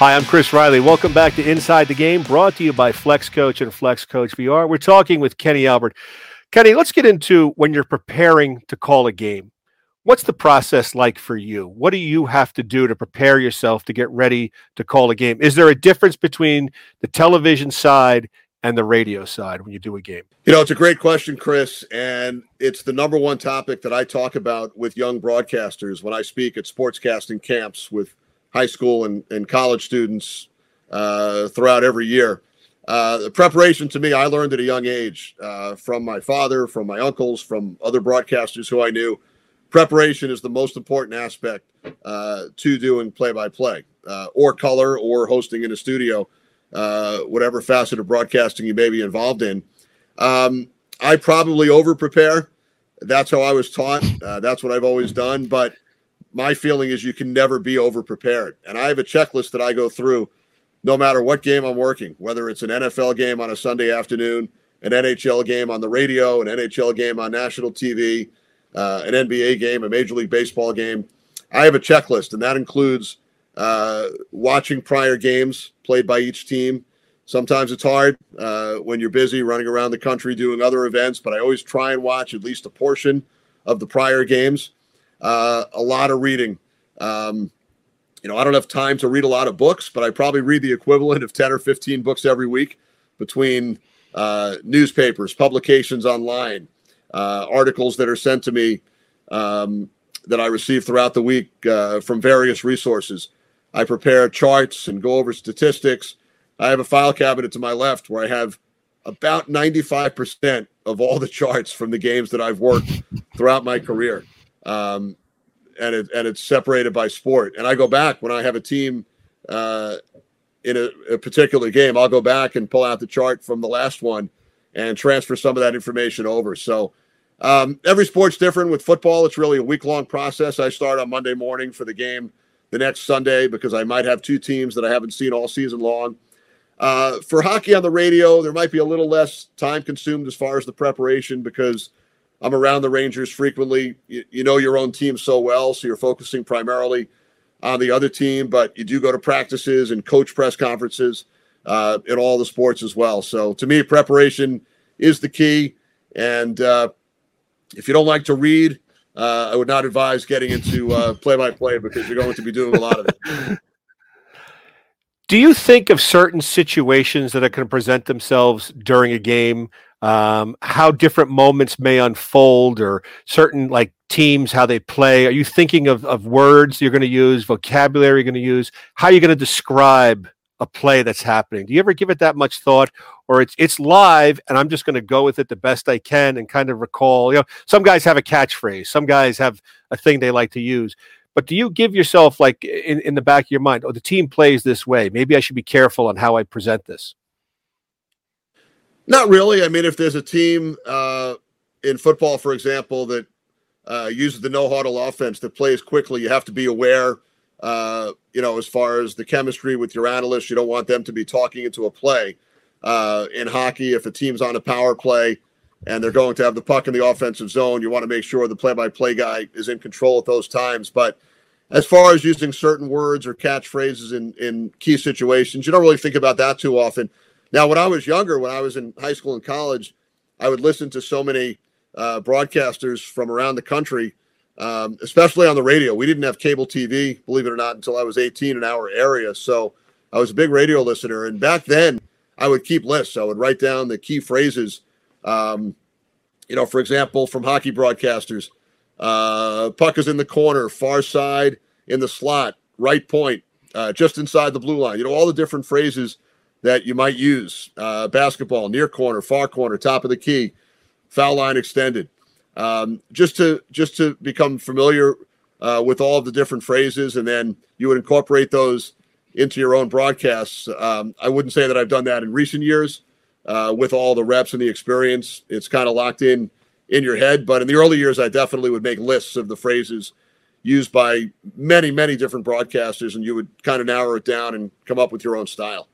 Hi, I'm Chris Riley. Welcome back to Inside the Game, brought to you by Flex Coach and Flex Coach VR. We're talking with Kenny Albert. Kenny, let's get into when you're preparing to call a game. What's the process like for you? What do you have to do to prepare yourself to get ready to call a game? Is there a difference between the television side and the radio side when you do a game? You know, it's a great question, Chris. And it's the number one topic that I talk about with young broadcasters when I speak at sportscasting camps with high school and, and college students uh, throughout every year. Uh, the preparation to me, I learned at a young age uh, from my father, from my uncles, from other broadcasters who I knew. Preparation is the most important aspect uh, to doing play by play or color or hosting in a studio, uh, whatever facet of broadcasting you may be involved in. Um, I probably over prepare. That's how I was taught. Uh, that's what I've always done. But my feeling is you can never be over prepared. And I have a checklist that I go through no matter what game I'm working, whether it's an NFL game on a Sunday afternoon, an NHL game on the radio, an NHL game on national TV, uh, an NBA game, a Major League Baseball game. I have a checklist, and that includes uh, watching prior games played by each team. Sometimes it's hard uh, when you're busy running around the country doing other events, but I always try and watch at least a portion of the prior games uh, a lot of reading. Um, you know, I don't have time to read a lot of books, but I probably read the equivalent of 10 or 15 books every week between uh, newspapers, publications online, uh, articles that are sent to me um, that I receive throughout the week uh, from various resources. I prepare charts and go over statistics. I have a file cabinet to my left where I have about 95% of all the charts from the games that I've worked throughout my career um, and it, and it's separated by sport. And I go back when I have a team uh, in a, a, particular game. I'll go back and pull out the chart from the last one and transfer some of that information over. So um, every sport's different. With football, it's really a week long process. I start on Monday morning for the game the next Sunday because I might have two teams that I haven't seen all season long. Uh, for hockey on the radio, there might be a little less time consumed as far as the preparation because I'm around the Rangers frequently. You, you, know your own team so well, so you're focusing primarily on the other team, but you do go to practices and coach press conferences uh, in all the sports as well. So to me, preparation is the key. And uh, if you don't like to read, uh, I would not advise getting into play by play because you're going to be doing a lot of it. Do you think of certain situations that are going to present themselves during a game um, how different moments may unfold or certain like teams how they play. Are you thinking of, of words you're going to use vocabulary you're going to use? How are you going to describe a play that's happening? Do you ever give it that much thought or it's it's live and i'm just going to go with it the best i can and kind of recall? You know some guys have a catchphrase some guys have a thing they like to use but do you give yourself like in, in the back of your mind oh the team plays this way. Maybe i should be careful on how i present this not really. I mean, if there's a team uh, in football, for example, that uh, uses the no huddle offense that plays quickly, you have to be aware. Uh, you know, as far as the chemistry with your analysts, you don't want them to be talking into a play. Uh, in hockey, if a team's on a power play and they're going to have the puck in the offensive zone, you want to make sure the play-by-play guy is in control at those times. But as far as using certain words or catchphrases in in key situations, you don't really think about that too often. Now, when I was younger, when I was in high school and college, I would listen to so many uh, broadcasters from around the country, um, especially on the radio. We didn't have cable TV, believe it or not, until I was 18 in our area. So I was a big radio listener. And back then, I would keep lists. I would write down the key phrases. Um, you know, for example, from hockey broadcasters, uh, puck is in the corner, far side in the slot, right point, uh, just inside the blue line. You know, all the different phrases that you might use uh, basketball, near corner, far corner, top of the key, foul line extended. Um, just to just to become familiar uh, with all of the different phrases, and then you would incorporate those into your own broadcasts. Um, I wouldn't say that I've done that in recent years uh, with all the reps and the experience. It's kind of locked in in your head, but in the early years, I definitely would make lists of the phrases used by many, many different broadcasters, and you would kind of narrow it down and come up with your own style.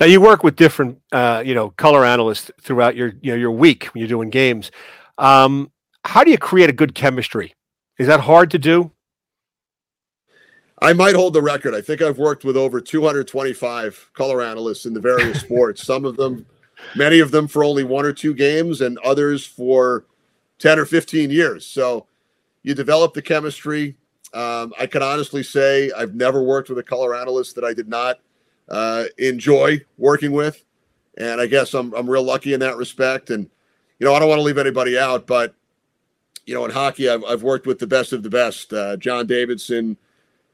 Now you work with different, uh, you know, color analysts throughout your, you know, your week when you're doing games. Um, how do you create a good chemistry? Is that hard to do? I might hold the record. I think I've worked with over 225 color analysts in the various sports. Some of them, many of them for only one or two games, and others for 10 or 15 years. So you develop the chemistry. Um, I can honestly say I've never worked with a color analyst that I did not uh, enjoy working with, and I guess I'm I'm real lucky in that respect. And you know, I don't want to leave anybody out, but you know, in hockey, I've I've worked with the best of the best: uh, John Davidson,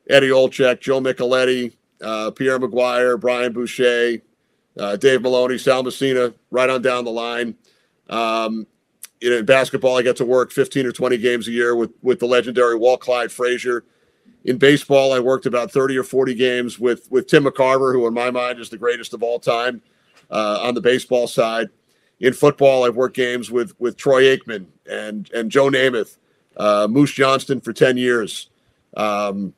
Eddie Olczyk, Joe Micheletti, uh, Pierre McGuire, Brian Boucher, uh, Dave Maloney, Sal Messina, right on down the line. Um, you know, in basketball, I get to work 15 or 20 games a year with with the legendary Walt Clyde Frazier. In baseball, I worked about 30 or 40 games with with Tim McCarver, who in my mind is the greatest of all time uh, on the baseball side. In football, I've worked games with with Troy Aikman and and Joe Namath, uh, Moose Johnston for 10 years. Um,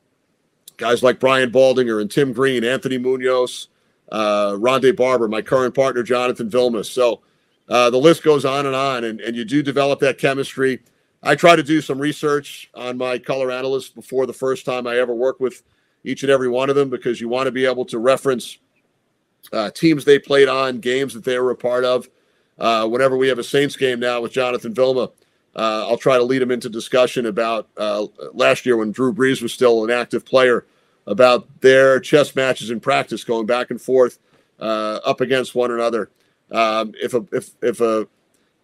guys like Brian Baldinger and Tim Green, Anthony Munoz, uh, Rondé Barber, my current partner, Jonathan Vilmas. So uh, the list goes on and on, and, and you do develop that chemistry. I try to do some research on my color analysts before the first time I ever work with each and every one of them because you want to be able to reference uh, teams they played on, games that they were a part of. Uh, whenever we have a Saints game now with Jonathan Vilma, uh, I'll try to lead him into discussion about uh, last year when Drew Brees was still an active player, about their chess matches in practice, going back and forth uh, up against one another. Um, if a if if a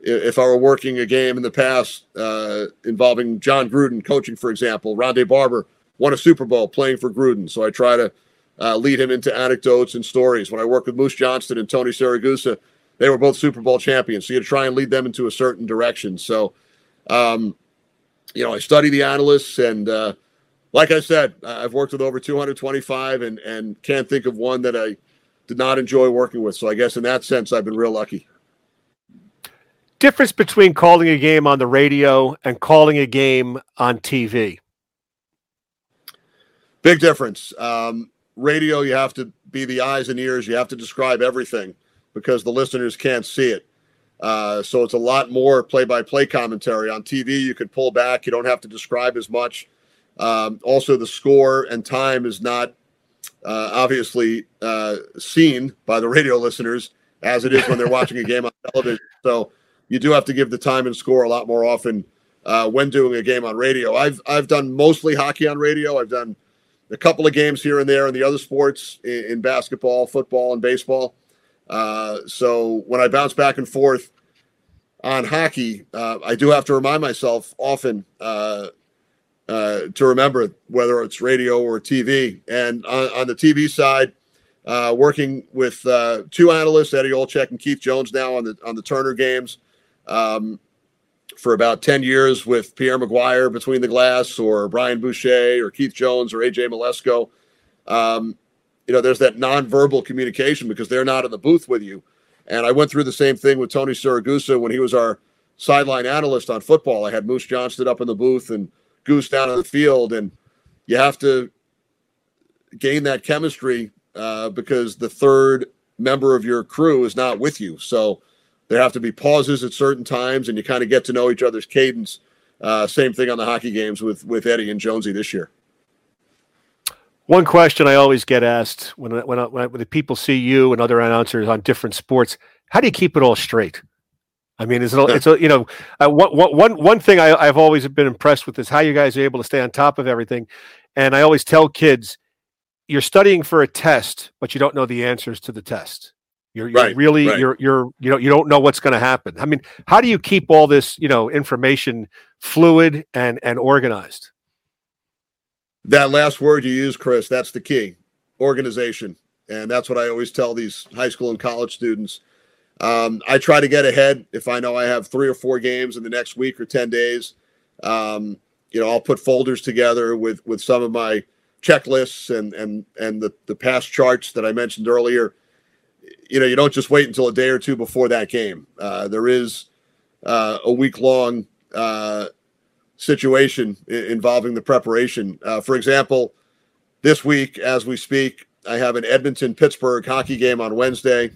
if I were working a game in the past uh, involving Jon Gruden coaching, for example, Rondé Barber won a Super Bowl playing for Gruden, so I try to uh, lead him into anecdotes and stories. When I work with Moose Johnston and Tony Siragusa, they were both Super Bowl champions, so you try and lead them into a certain direction. So, um, you know, I study the analysts, and uh, like I said, I've worked with over 225, and and can't think of one that I did not enjoy working with. So I guess in that sense, I've been real lucky. Difference between calling a game on the radio and calling a game on TV. Big difference. Um, radio, you have to be the eyes and ears. You have to describe everything because the listeners can't see it. Uh, so it's a lot more play-by-play commentary. On TV, you can pull back. You don't have to describe as much. Um, also, the score and time is not uh, obviously uh, seen by the radio listeners as it is when they're watching a game on television. So you do have to give the time and score a lot more often uh, when doing a game on radio. I've I've done mostly hockey on radio. I've done a couple of games here and there in the other sports in, in basketball, football, and baseball. Uh, so when I bounce back and forth on hockey, uh, I do have to remind myself often uh, uh, to remember whether it's radio or TV. And on, on the TV side, uh, working with uh, two analysts, Eddie Olczyk and Keith Jones, now on the on the Turner games, um, for about ten years with Pierre McGuire between the glass, or Brian Boucher, or Keith Jones, or AJ Mleczko. Um, you know, there's that nonverbal communication because they're not in the booth with you. And I went through the same thing with Tony Siragusa when he was our sideline analyst on football. I had Moose Johnston up in the booth and goose down on the field, and you have to gain that chemistry uh, because the third member of your crew is not with you. So there have to be pauses at certain times, and you kind of get to know each other's cadence. Uh, same thing on the hockey games with with Eddie and Jonesy this year. One question I always get asked when when, when, when the people see you and other announcers on different sports: How do you keep it all straight? I mean, it's a, it's a, you know, uh, one, one, one thing I, I've always been impressed with is how you guys are able to stay on top of everything. And I always tell kids, you're studying for a test, but you don't know the answers to the test. You're, you're right, really, right. you're, you're, you know, you don't know what's going to happen. I mean, how do you keep all this, you know, information fluid and, and organized? That last word you use, Chris, that's the key organization. And that's what I always tell these high school and college students um, I try to get ahead if I know I have three or four games in the next week or 10 days. Um, you know, I'll put folders together with, with some of my checklists and, and, and the, the past charts that I mentioned earlier. You know, you don't just wait until a day or two before that game. Uh, there is uh, a week long uh, situation involving the preparation. Uh, for example, this week, as we speak, I have an Edmonton Pittsburgh hockey game on Wednesday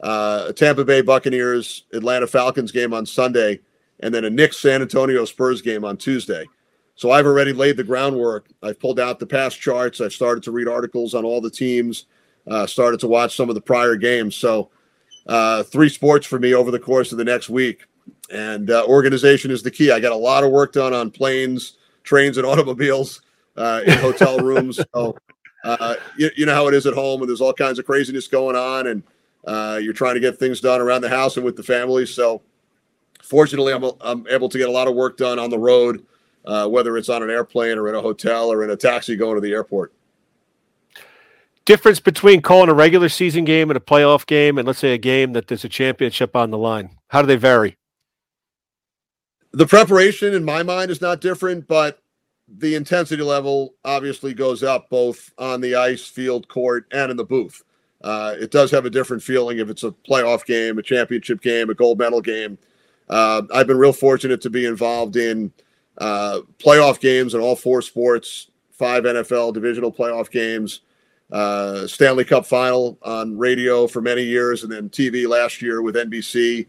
uh, a Tampa Bay Buccaneers Atlanta Falcons game on Sunday, and then a Knicks San Antonio Spurs game on Tuesday. So I've already laid the groundwork. I've pulled out the past charts. I've started to read articles on all the teams. Uh, started to watch some of the prior games. So uh, three sports for me over the course of the next week. And uh, organization is the key. I got a lot of work done on planes, trains, and automobiles uh, in hotel rooms. So uh, you, you, know how it is at home, and there's all kinds of craziness going on, and uh, you're trying to get things done around the house and with the family. So fortunately, I'm, I'm able to get a lot of work done on the road, uh, whether it's on an airplane or in a hotel or in a taxi going to the airport difference between calling a regular season game and a playoff game and let's say a game that there's a championship on the line? How do they vary? The preparation in my mind is not different but the intensity level obviously goes up both on the ice field court and in the booth. Uh, it does have a different feeling if it's a playoff game a championship game a gold medal game. Uh, i've been real fortunate to be involved in uh, playoff games in all four sports five nfl divisional playoff games uh, Stanley Cup final on radio for many years, and then TV last year with NBC,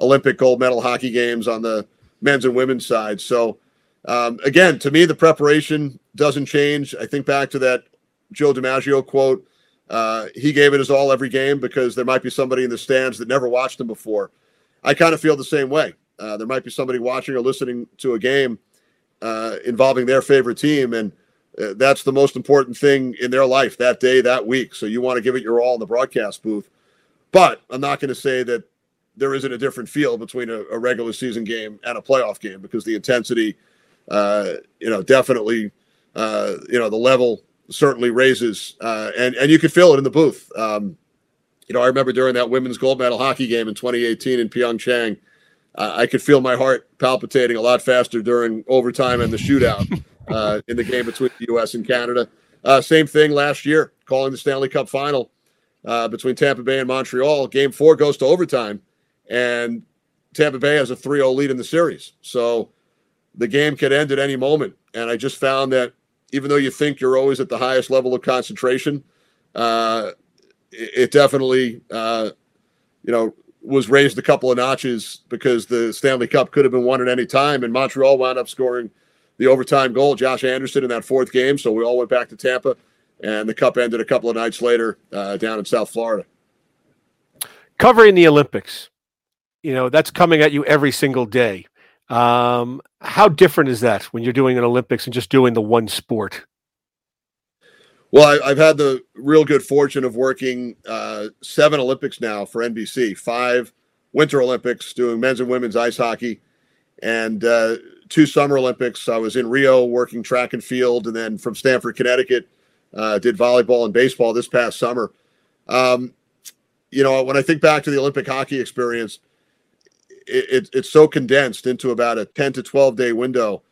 Olympic gold medal hockey games on the men's and women's side. So, um, again, to me, the preparation doesn't change. I think back to that Joe DiMaggio quote. Uh, he gave it his all every game because there might be somebody in the stands that never watched him before. I kind of feel the same way. Uh, there might be somebody watching or listening to a game uh, involving their favorite team, and uh, that's the most important thing in their life that day, that week. So you want to give it your all in the broadcast booth. But I'm not going to say that there isn't a different feel between a, a, regular season game and a playoff game because the intensity, uh, you know, definitely, uh, you know, the level certainly raises, uh, and and you can feel it in the booth. Um, you know, I remember during that women's gold medal hockey game in 2018 in Pyeongchang, I could feel my heart palpitating a lot faster during overtime and the shootout. uh, in the game between the U.S. and Canada. Uh, same thing last year, calling the Stanley Cup final uh, between Tampa Bay and Montreal. Game four goes to overtime, and Tampa Bay has a 3 0 lead in the series. So the game could end at any moment. And I just found that even though you think you're always at the highest level of concentration, uh, it, it, definitely, uh, you know, was raised a couple of notches because the Stanley Cup could have been won at any time. And Montreal wound up scoring the overtime goal, Josh Anderson in that fourth game. So we all went back to Tampa, and the cup ended a couple of nights later uh, down in South Florida. Covering the Olympics, you know, that's coming at you every single day. Um, how different is that when you're doing an Olympics and just doing the one sport? Well, I, have had the real good fortune of working uh, seven Olympics now for NBC, five Winter Olympics, doing men's and women's ice hockey, and uh, two Summer Olympics. I was in Rio working track and field, and then from Stamford, Connecticut, uh, did volleyball and baseball this past summer. Um, you know, when I think back to the Olympic hockey experience, it, it, it's so condensed into about a 10 to 12 day window,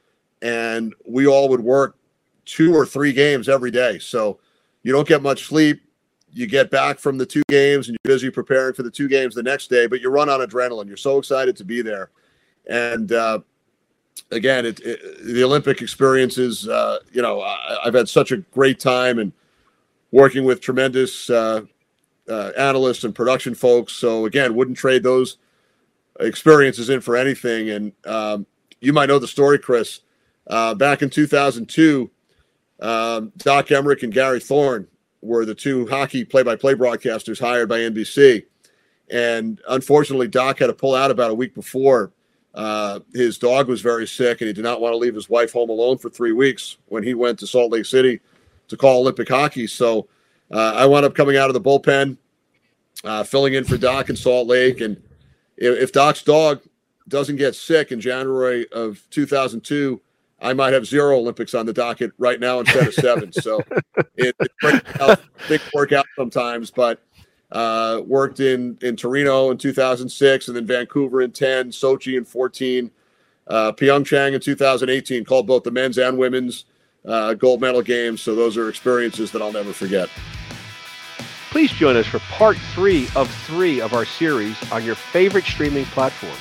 and we all would work two or three games every day. So you don't get much sleep. You get back from the two games and you're busy preparing for the two games the next day, but you run on adrenaline. You're so excited to be there. And uh, again, it, it, the Olympic experiences. Uh, you know, I, have had such a great time and working with tremendous uh, uh, analysts and production folks. So again, wouldn't trade those experiences in for anything. And um, you might know the story, Chris. Uh, back in 2002, um, Doc Emrick and Gary Thorne were the two hockey play-by-play broadcasters hired by NBC. And unfortunately, Doc had to pull out about a week before uh, his dog was very sick, and he did not want to leave his wife home alone for three weeks when he went to Salt Lake City to call Olympic hockey. So uh, I wound up coming out of the bullpen, uh, filling in for Doc in Salt Lake. And if, if, Doc's dog doesn't get sick in January of 2002, I might have zero Olympics on the docket right now instead of seven. so it, it big workout sometimes, but uh, worked in in Torino in 2006, and then Vancouver in 10, Sochi in 14, uh, Pyeongchang in 2018. Called both the men's and women's uh, gold medal games. So those are experiences that I'll never forget. Please join us for part three of three of our series on your favorite streaming platform.